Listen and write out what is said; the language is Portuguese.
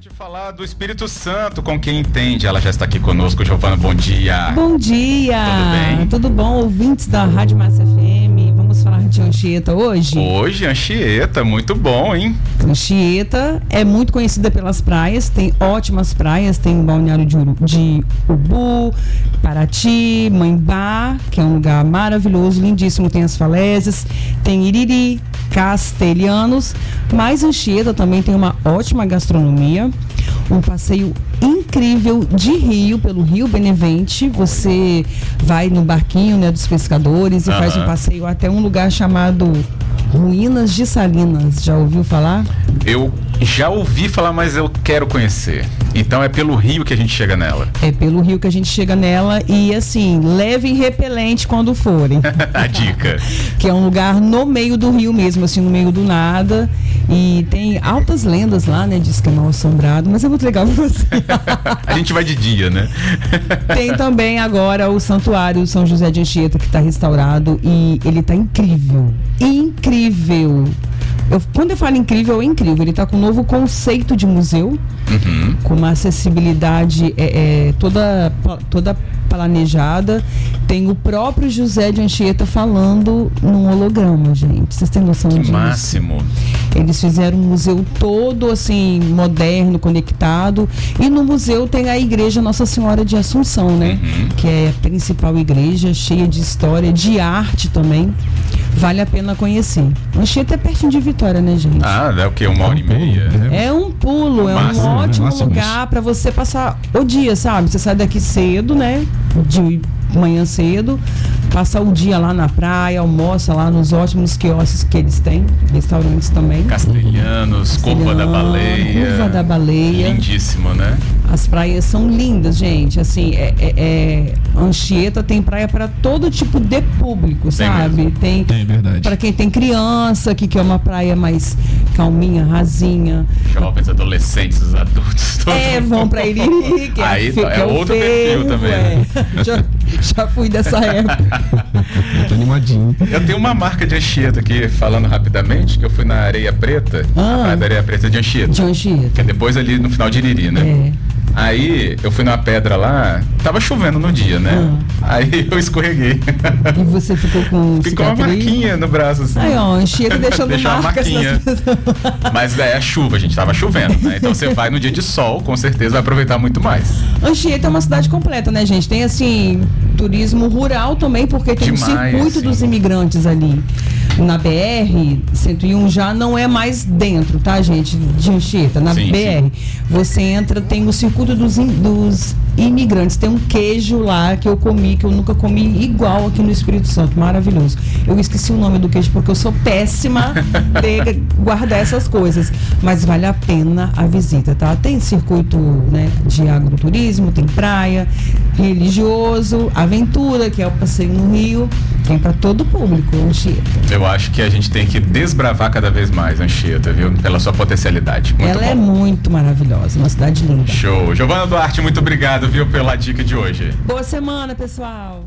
de falar do Espírito Santo com quem entende. Ela já está aqui conosco, Giovana. Bom dia. Bom dia. Tudo bem? Tudo bom, ouvintes da Rádio Massa FM? Vamos falar de Anchieta hoje? Hoje, Anchieta, muito bom, hein? Anchieta é muito conhecida pelas praias, tem ótimas praias, tem o balneário de, Uru, de Ubu, Paraty, Mãembá, que é um lugar maravilhoso, lindíssimo, tem as falésias, tem Iriri, Castelhanos, mas Anchieta também tem uma ótima gastronomia, um passeio incrível de rio, pelo Rio Benevente. Você vai no barquinho né, dos pescadores e Aham. faz um passeio até um lugar chamado Ruínas de Salinas. Já ouviu falar? Eu já ouvi falar, mas eu quero conhecer. Então é pelo rio que a gente chega nela. É pelo rio que a gente chega nela e assim, levem repelente quando forem. a dica. que é um lugar no meio do rio mesmo, assim, no meio do nada. E tem altas lendas lá, né? Diz que é mal assombrado, mas é muito legal pra você. A gente vai de dia, né? Tem também agora o Santuário São José de Anchieta, que está restaurado e ele está incrível. Incrível! Eu- quando eu falo incrível, é incrível. Ele está com um novo conceito de museu, Uhum. com uma acessibilidade é, é, toda, toda planejada. Tem o próprio José de Anchieta falando num holograma, gente. Vocês têm noção Que disso? máximo. Eles fizeram um museu todo assim, moderno, conectado. E no museu tem a igreja Nossa Senhora de Assunção, né? Uhum. Que é a principal igreja, cheia de história, de arte também. Vale a pena conhecer. Anchieta é pertinho de Vitória, né, gente? Ah, é o quê? Uma hora e meia? É um pulo, é um Máximo, né? ótimo lugar para você passar o dia, sabe? Você sai daqui cedo, né? De manhã cedo, passa o dia lá na praia, almoça lá nos ótimos quiosques que eles têm, restaurantes também. Castelhanos, Curva da Baleia. Curva da Baleia. Lindíssimo, né? As praias são lindas, gente. Assim, é, é- é- Anchieta tem praia para todo tipo de público, sabe? mesmo. Tem É verdade. para quem tem criança, que quer uma praia mais calminha, rasinha. Jovens, adolescentes, os adultos. todo É, vão pra Iriri, que é, a Aí que é o outro perfil também, é. Já, fui dessa época. Tô animadinho. Eu tenho uma marca de Anchieta aqui, falando rapidamente, que eu fui na Areia Preta, Ah. a praia da Areia Preta de Anchieta. De Anchieta. Que é depois ali no final de Iriri, né? É. Aí eu fui numa pedra lá, tava chovendo no dia, né? Aí eu escorreguei. E você ficou com Ficou uma cicatriz? marquinha no braço assim. Aí, ó, Anchieta deixando Deixou uma marcas marquinha. Mas é a chuva, gente, tava chovendo, né? Então você vai no dia de sol, com certeza vai aproveitar muito mais. Anchieta é uma cidade completa, né, gente? Tem, assim, turismo rural também, porque tem Demais, o circuito sim. dos imigrantes ali. Na BR-101 já não é mais dentro, tá, gente? De Anchieta. Na Sim, BR. Você entra, tem o circuito dos, dos imigrantes. Tem um queijo lá que eu comi, que eu nunca comi igual aqui no Espírito Santo. Maravilhoso. Eu esqueci o nome do queijo porque eu sou péssima de guardar essas coisas. Mas vale a pena a visita, tá? Tem circuito né, de agroturismo, tem praia, religioso, aventura, que é o passeio no Rio. Tem para todo o público, Anchieta. Eu acho que a gente tem que desbravar cada vez mais Anchieta, viu? Pela sua potencialidade. Muito Ela bom. é muito maravilhosa, uma cidade linda. Show. Giovana Duarte, muito obrigado, viu, pela dica de hoje. Boa semana, pessoal.